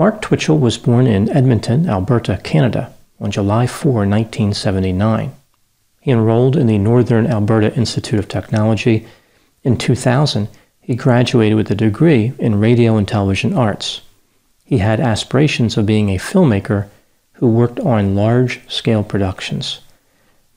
Mark Twitchell was born in Edmonton, Alberta, Canada, on July 4, 1979. He enrolled in the Northern Alberta Institute of Technology. In 2000, he graduated with a degree in radio and television arts. He had aspirations of being a filmmaker who worked on large scale productions.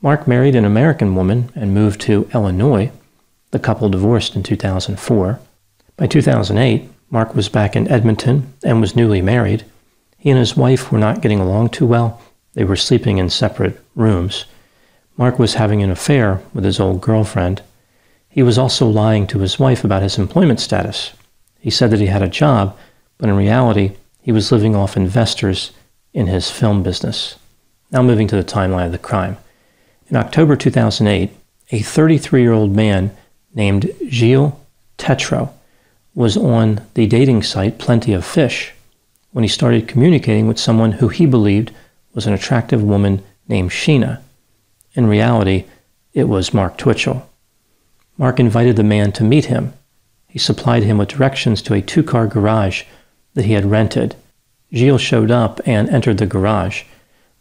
Mark married an American woman and moved to Illinois. The couple divorced in 2004. By 2008, Mark was back in Edmonton and was newly married. He and his wife were not getting along too well. They were sleeping in separate rooms. Mark was having an affair with his old girlfriend. He was also lying to his wife about his employment status. He said that he had a job, but in reality, he was living off investors in his film business. Now, moving to the timeline of the crime. In October 2008, a 33 year old man named Gilles Tetreault was on the dating site Plenty of Fish when he started communicating with someone who he believed was an attractive woman named Sheena. In reality, it was Mark Twitchell. Mark invited the man to meet him. He supplied him with directions to a two car garage that he had rented. Gilles showed up and entered the garage.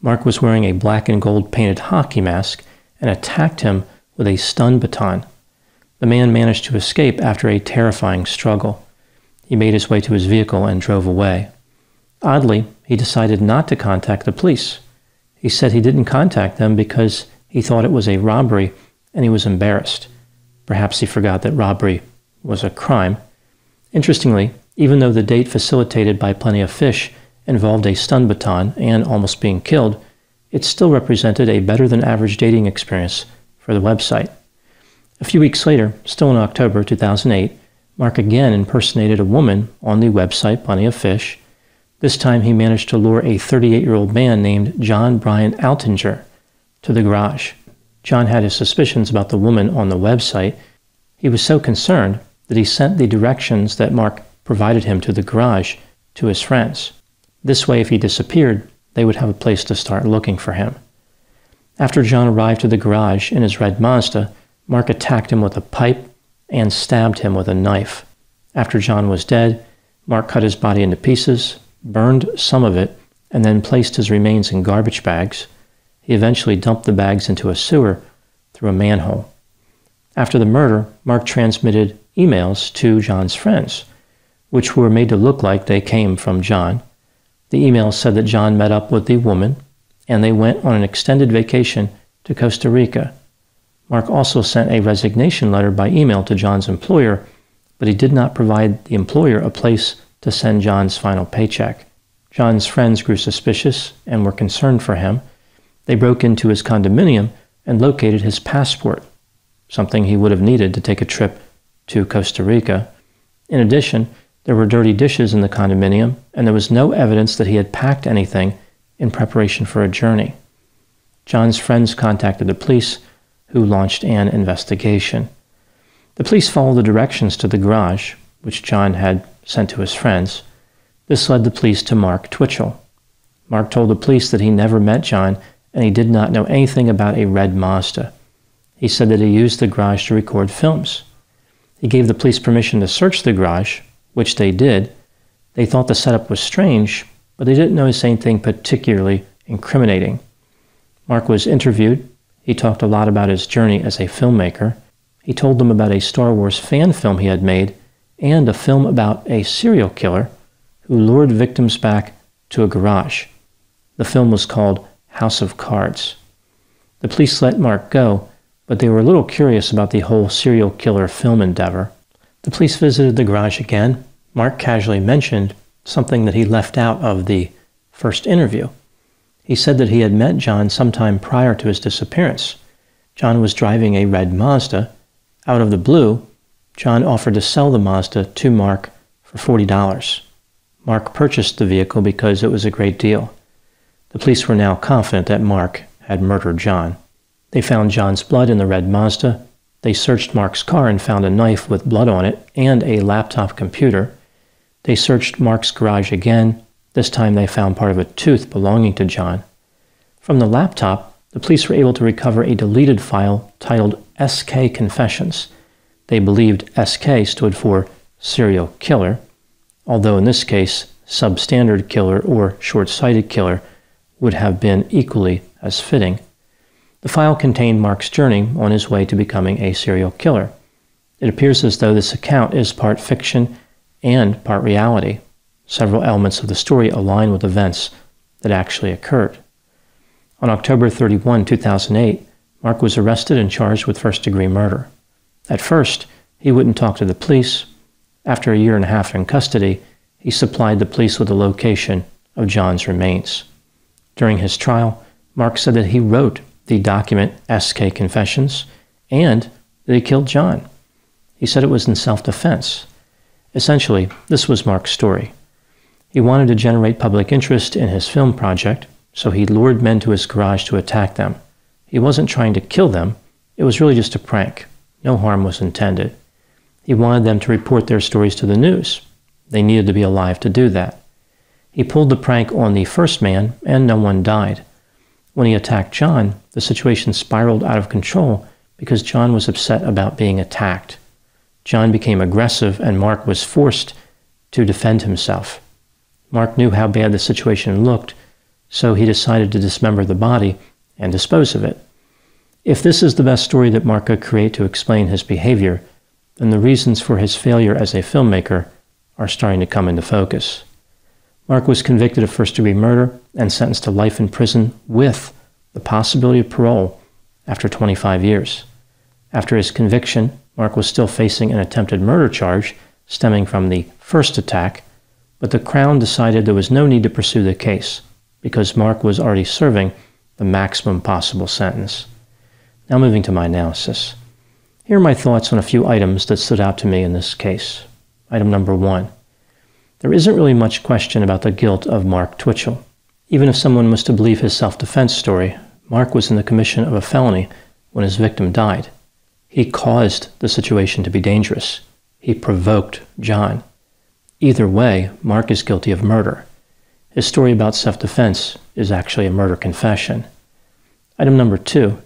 Mark was wearing a black and gold painted hockey mask and attacked him with a stun baton. The man managed to escape after a terrifying struggle. He made his way to his vehicle and drove away. Oddly, he decided not to contact the police. He said he didn't contact them because he thought it was a robbery and he was embarrassed. Perhaps he forgot that robbery was a crime. Interestingly, even though the date facilitated by Plenty of Fish involved a stun baton and almost being killed, it still represented a better than average dating experience for the website. A few weeks later, still in October 2008, Mark again impersonated a woman on the website Plenty of Fish. This time he managed to lure a 38 year old man named John Brian Altinger to the garage. John had his suspicions about the woman on the website. He was so concerned that he sent the directions that Mark provided him to the garage to his friends. This way, if he disappeared, they would have a place to start looking for him. After John arrived to the garage in his red Mazda, Mark attacked him with a pipe and stabbed him with a knife. After John was dead, Mark cut his body into pieces, burned some of it, and then placed his remains in garbage bags. He eventually dumped the bags into a sewer through a manhole. After the murder, Mark transmitted emails to John's friends, which were made to look like they came from John. The emails said that John met up with the woman and they went on an extended vacation to Costa Rica Mark also sent a resignation letter by email to John's employer, but he did not provide the employer a place to send John's final paycheck. John's friends grew suspicious and were concerned for him. They broke into his condominium and located his passport, something he would have needed to take a trip to Costa Rica. In addition, there were dirty dishes in the condominium, and there was no evidence that he had packed anything in preparation for a journey. John's friends contacted the police who launched an investigation. The police followed the directions to the garage, which John had sent to his friends. This led the police to Mark Twitchell. Mark told the police that he never met John and he did not know anything about a red Mazda. He said that he used the garage to record films. He gave the police permission to search the garage, which they did. They thought the setup was strange, but they didn't notice anything particularly incriminating. Mark was interviewed he talked a lot about his journey as a filmmaker. He told them about a Star Wars fan film he had made and a film about a serial killer who lured victims back to a garage. The film was called House of Cards. The police let Mark go, but they were a little curious about the whole serial killer film endeavor. The police visited the garage again. Mark casually mentioned something that he left out of the first interview. He said that he had met John sometime prior to his disappearance. John was driving a red Mazda. Out of the blue, John offered to sell the Mazda to Mark for $40. Mark purchased the vehicle because it was a great deal. The police were now confident that Mark had murdered John. They found John's blood in the red Mazda. They searched Mark's car and found a knife with blood on it and a laptop computer. They searched Mark's garage again. This time they found part of a tooth belonging to John. From the laptop, the police were able to recover a deleted file titled SK Confessions. They believed SK stood for serial killer, although in this case, substandard killer or short sighted killer would have been equally as fitting. The file contained Mark's journey on his way to becoming a serial killer. It appears as though this account is part fiction and part reality. Several elements of the story align with events that actually occurred. On October 31, 2008, Mark was arrested and charged with first degree murder. At first, he wouldn't talk to the police. After a year and a half in custody, he supplied the police with the location of John's remains. During his trial, Mark said that he wrote the document SK Confessions and that he killed John. He said it was in self defense. Essentially, this was Mark's story. He wanted to generate public interest in his film project, so he lured men to his garage to attack them. He wasn't trying to kill them, it was really just a prank. No harm was intended. He wanted them to report their stories to the news. They needed to be alive to do that. He pulled the prank on the first man, and no one died. When he attacked John, the situation spiraled out of control because John was upset about being attacked. John became aggressive, and Mark was forced to defend himself. Mark knew how bad the situation looked, so he decided to dismember the body and dispose of it. If this is the best story that Mark could create to explain his behavior, then the reasons for his failure as a filmmaker are starting to come into focus. Mark was convicted of first degree murder and sentenced to life in prison with the possibility of parole after 25 years. After his conviction, Mark was still facing an attempted murder charge stemming from the first attack, but the Crown decided there was no need to pursue the case because Mark was already serving the maximum possible sentence. Now, moving to my analysis. Here are my thoughts on a few items that stood out to me in this case. Item number one there isn't really much question about the guilt of Mark Twitchell. Even if someone was to believe his self defense story, Mark was in the commission of a felony when his victim died. He caused the situation to be dangerous. He provoked John. Either way, Mark is guilty of murder. His story about self defense is actually a murder confession. Item number two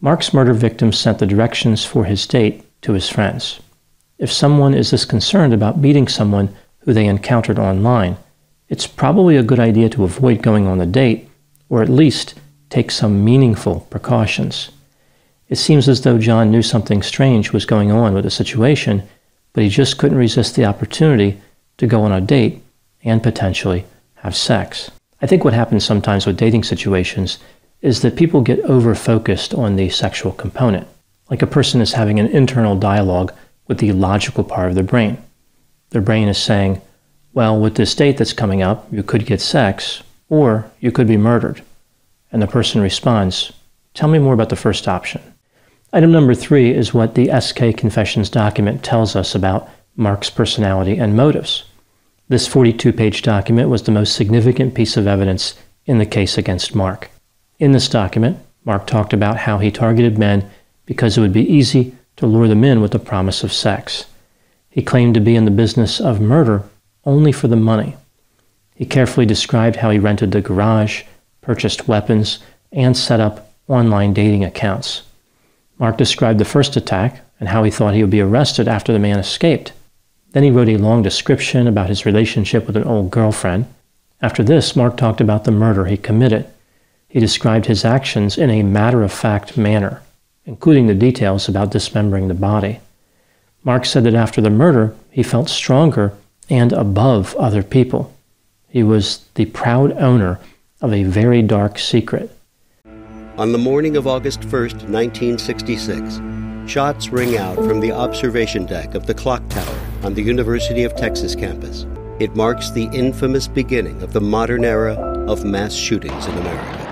Mark's murder victim sent the directions for his date to his friends. If someone is this concerned about meeting someone who they encountered online, it's probably a good idea to avoid going on the date, or at least take some meaningful precautions. It seems as though John knew something strange was going on with the situation, but he just couldn't resist the opportunity to go on a date and potentially have sex. I think what happens sometimes with dating situations is that people get over focused on the sexual component, like a person is having an internal dialogue with the logical part of their brain. Their brain is saying, well, with this date that's coming up, you could get sex or you could be murdered. And the person responds, Tell me more about the first option. Item number three is what the SK Confessions document tells us about Mark's personality and motives. This 42 page document was the most significant piece of evidence in the case against Mark. In this document, Mark talked about how he targeted men because it would be easy to lure them in with the promise of sex. He claimed to be in the business of murder only for the money. He carefully described how he rented the garage, purchased weapons, and set up online dating accounts. Mark described the first attack and how he thought he would be arrested after the man escaped. Then he wrote a long description about his relationship with an old girlfriend. After this, Mark talked about the murder he committed. He described his actions in a matter of fact manner, including the details about dismembering the body. Mark said that after the murder, he felt stronger and above other people. He was the proud owner of a very dark secret. On the morning of August 1st, 1966, shots ring out from the observation deck of the clock tower on the University of Texas campus. It marks the infamous beginning of the modern era of mass shootings in America.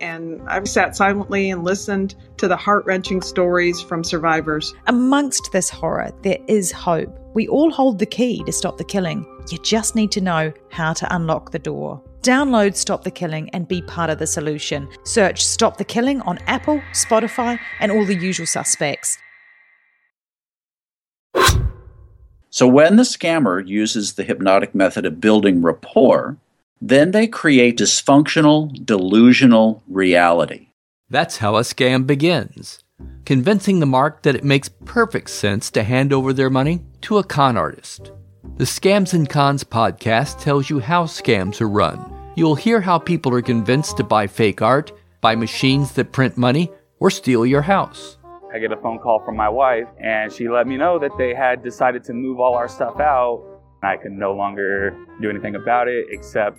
and I've sat silently and listened to the heart wrenching stories from survivors. Amongst this horror, there is hope. We all hold the key to stop the killing. You just need to know how to unlock the door. Download Stop the Killing and be part of the solution. Search Stop the Killing on Apple, Spotify, and all the usual suspects. So, when the scammer uses the hypnotic method of building rapport, then they create dysfunctional, delusional reality. That's how a scam begins convincing the mark that it makes perfect sense to hand over their money to a con artist. The Scams and Cons podcast tells you how scams are run. You'll hear how people are convinced to buy fake art, buy machines that print money, or steal your house. I get a phone call from my wife, and she let me know that they had decided to move all our stuff out. I could no longer do anything about it except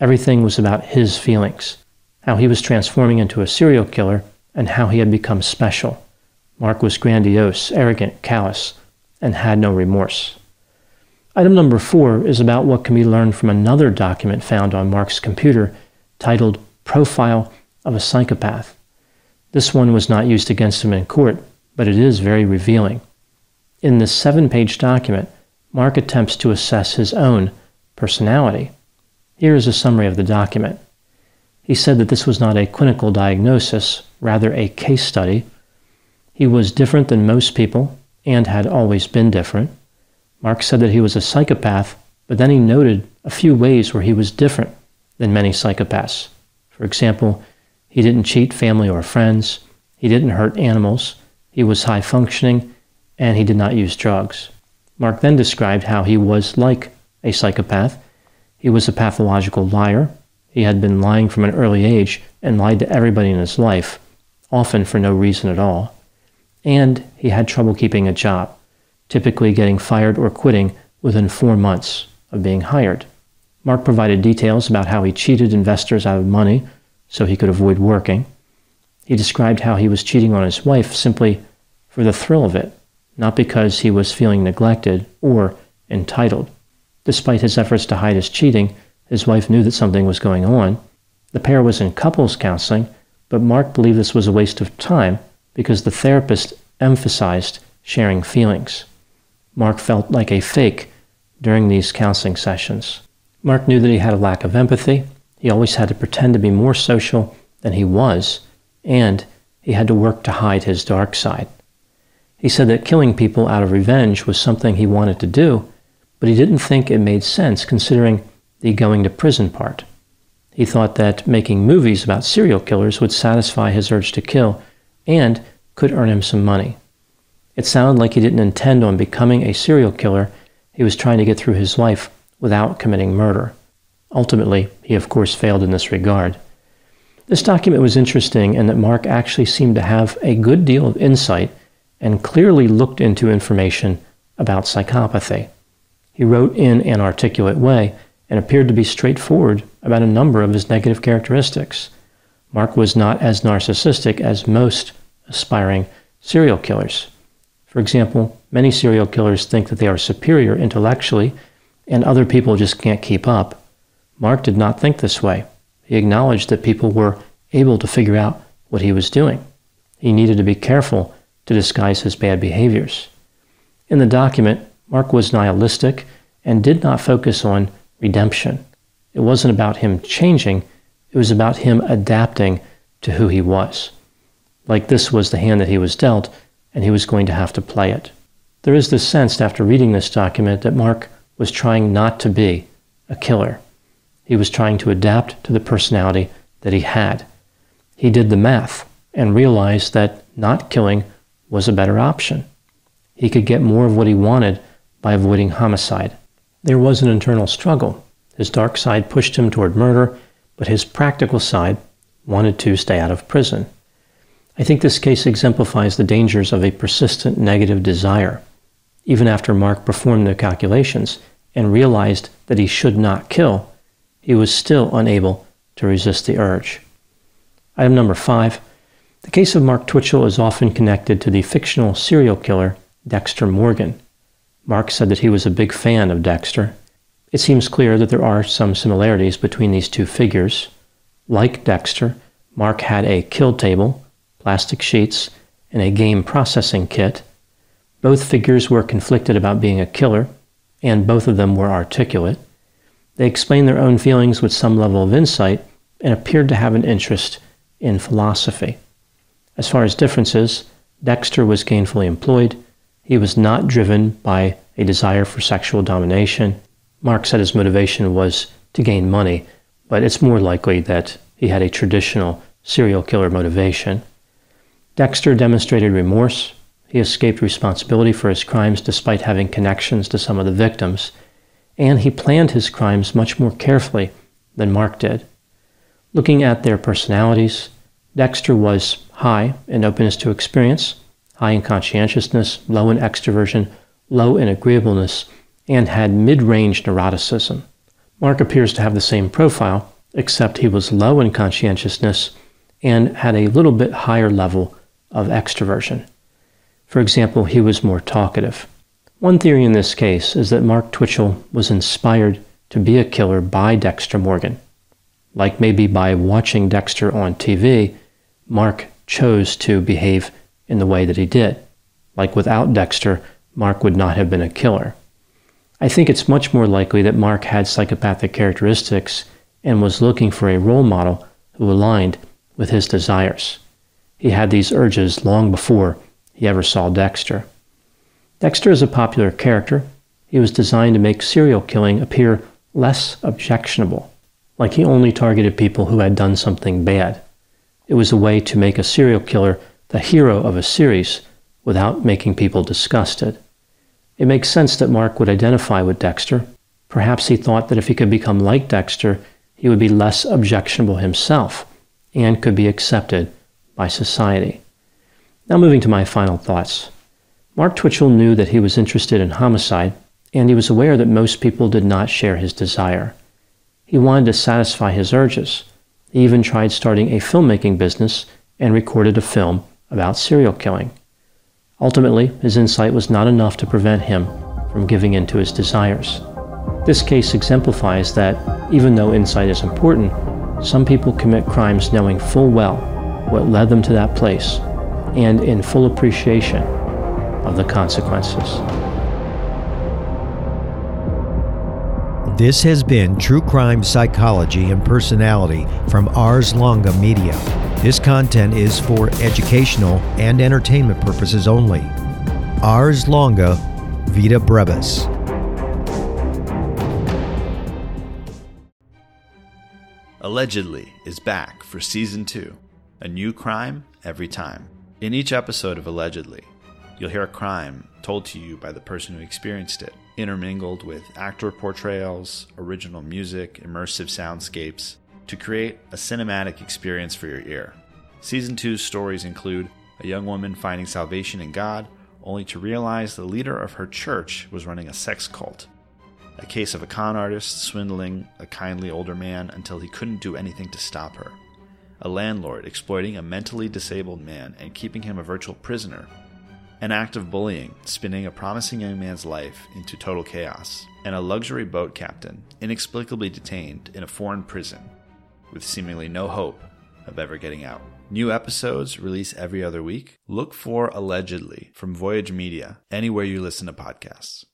Everything was about his feelings how he was transforming into a serial killer, and how he had become special. Mark was grandiose, arrogant, callous, and had no remorse. Item number four is about what can be learned from another document found on Mark's computer titled Profile of a Psychopath. This one was not used against him in court, but it is very revealing. In this seven page document, Mark attempts to assess his own personality. Here is a summary of the document. He said that this was not a clinical diagnosis, rather a case study. He was different than most people and had always been different. Mark said that he was a psychopath, but then he noted a few ways where he was different than many psychopaths. For example, he didn't cheat family or friends, he didn't hurt animals, he was high functioning, and he did not use drugs. Mark then described how he was like a psychopath. He was a pathological liar, he had been lying from an early age and lied to everybody in his life, often for no reason at all. And he had trouble keeping a job, typically getting fired or quitting within four months of being hired. Mark provided details about how he cheated investors out of money so he could avoid working. He described how he was cheating on his wife simply for the thrill of it, not because he was feeling neglected or entitled. Despite his efforts to hide his cheating, his wife knew that something was going on. The pair was in couples counseling, but Mark believed this was a waste of time because the therapist emphasized sharing feelings. Mark felt like a fake during these counseling sessions. Mark knew that he had a lack of empathy. He always had to pretend to be more social than he was, and he had to work to hide his dark side. He said that killing people out of revenge was something he wanted to do, but he didn't think it made sense considering the going to prison part. He thought that making movies about serial killers would satisfy his urge to kill and could earn him some money. It sounded like he didn't intend on becoming a serial killer. He was trying to get through his life without committing murder. Ultimately, he of course failed in this regard. This document was interesting in that Mark actually seemed to have a good deal of insight and clearly looked into information about psychopathy. He wrote in an articulate way and appeared to be straightforward about a number of his negative characteristics. Mark was not as narcissistic as most aspiring serial killers. For example, many serial killers think that they are superior intellectually and other people just can't keep up. Mark did not think this way. He acknowledged that people were able to figure out what he was doing. He needed to be careful to disguise his bad behaviors. In the document, Mark was nihilistic and did not focus on redemption. It wasn't about him changing, it was about him adapting to who he was. Like this was the hand that he was dealt, and he was going to have to play it. There is this sense after reading this document that Mark was trying not to be a killer. He was trying to adapt to the personality that he had. He did the math and realized that not killing was a better option. He could get more of what he wanted by avoiding homicide. There was an internal struggle. His dark side pushed him toward murder, but his practical side wanted to stay out of prison. I think this case exemplifies the dangers of a persistent negative desire. Even after Mark performed the calculations and realized that he should not kill, he was still unable to resist the urge. Item number five the case of Mark Twitchell is often connected to the fictional serial killer Dexter Morgan. Mark said that he was a big fan of Dexter. It seems clear that there are some similarities between these two figures. Like Dexter, Mark had a kill table, plastic sheets, and a game processing kit. Both figures were conflicted about being a killer, and both of them were articulate. They explained their own feelings with some level of insight and appeared to have an interest in philosophy. As far as differences, Dexter was gainfully employed. He was not driven by a desire for sexual domination. Mark said his motivation was to gain money, but it's more likely that he had a traditional serial killer motivation. Dexter demonstrated remorse. He escaped responsibility for his crimes despite having connections to some of the victims, and he planned his crimes much more carefully than Mark did. Looking at their personalities, Dexter was high in openness to experience, high in conscientiousness, low in extroversion, low in agreeableness, and had mid range neuroticism. Mark appears to have the same profile, except he was low in conscientiousness and had a little bit higher level of extroversion. For example, he was more talkative. One theory in this case is that Mark Twitchell was inspired to be a killer by Dexter Morgan. Like maybe by watching Dexter on TV, Mark chose to behave in the way that he did. Like without Dexter, Mark would not have been a killer. I think it's much more likely that Mark had psychopathic characteristics and was looking for a role model who aligned with his desires. He had these urges long before he ever saw Dexter. Dexter is a popular character. He was designed to make serial killing appear less objectionable, like he only targeted people who had done something bad. It was a way to make a serial killer the hero of a series without making people disgusted. It makes sense that Mark would identify with Dexter. Perhaps he thought that if he could become like Dexter, he would be less objectionable himself and could be accepted by society. Now, moving to my final thoughts. Mark Twitchell knew that he was interested in homicide, and he was aware that most people did not share his desire. He wanted to satisfy his urges, he even tried starting a filmmaking business and recorded a film about serial killing. Ultimately, his insight was not enough to prevent him from giving in to his desires. This case exemplifies that, even though insight is important, some people commit crimes knowing full well what led them to that place and in full appreciation of the consequences. This has been True Crime Psychology and Personality from Ars Longa Media. This content is for educational and entertainment purposes only. Ars Longa Vita Brevis. Allegedly is back for season two. A new crime every time. In each episode of Allegedly, you'll hear a crime told to you by the person who experienced it intermingled with actor portrayals, original music, immersive soundscapes to create a cinematic experience for your ear. Season 2's stories include a young woman finding salvation in God only to realize the leader of her church was running a sex cult. A case of a con artist swindling a kindly older man until he couldn't do anything to stop her. A landlord exploiting a mentally disabled man and keeping him a virtual prisoner an act of bullying, spinning a promising young man's life into total chaos, and a luxury boat captain inexplicably detained in a foreign prison with seemingly no hope of ever getting out. New episodes release every other week. Look for Allegedly from Voyage Media anywhere you listen to podcasts.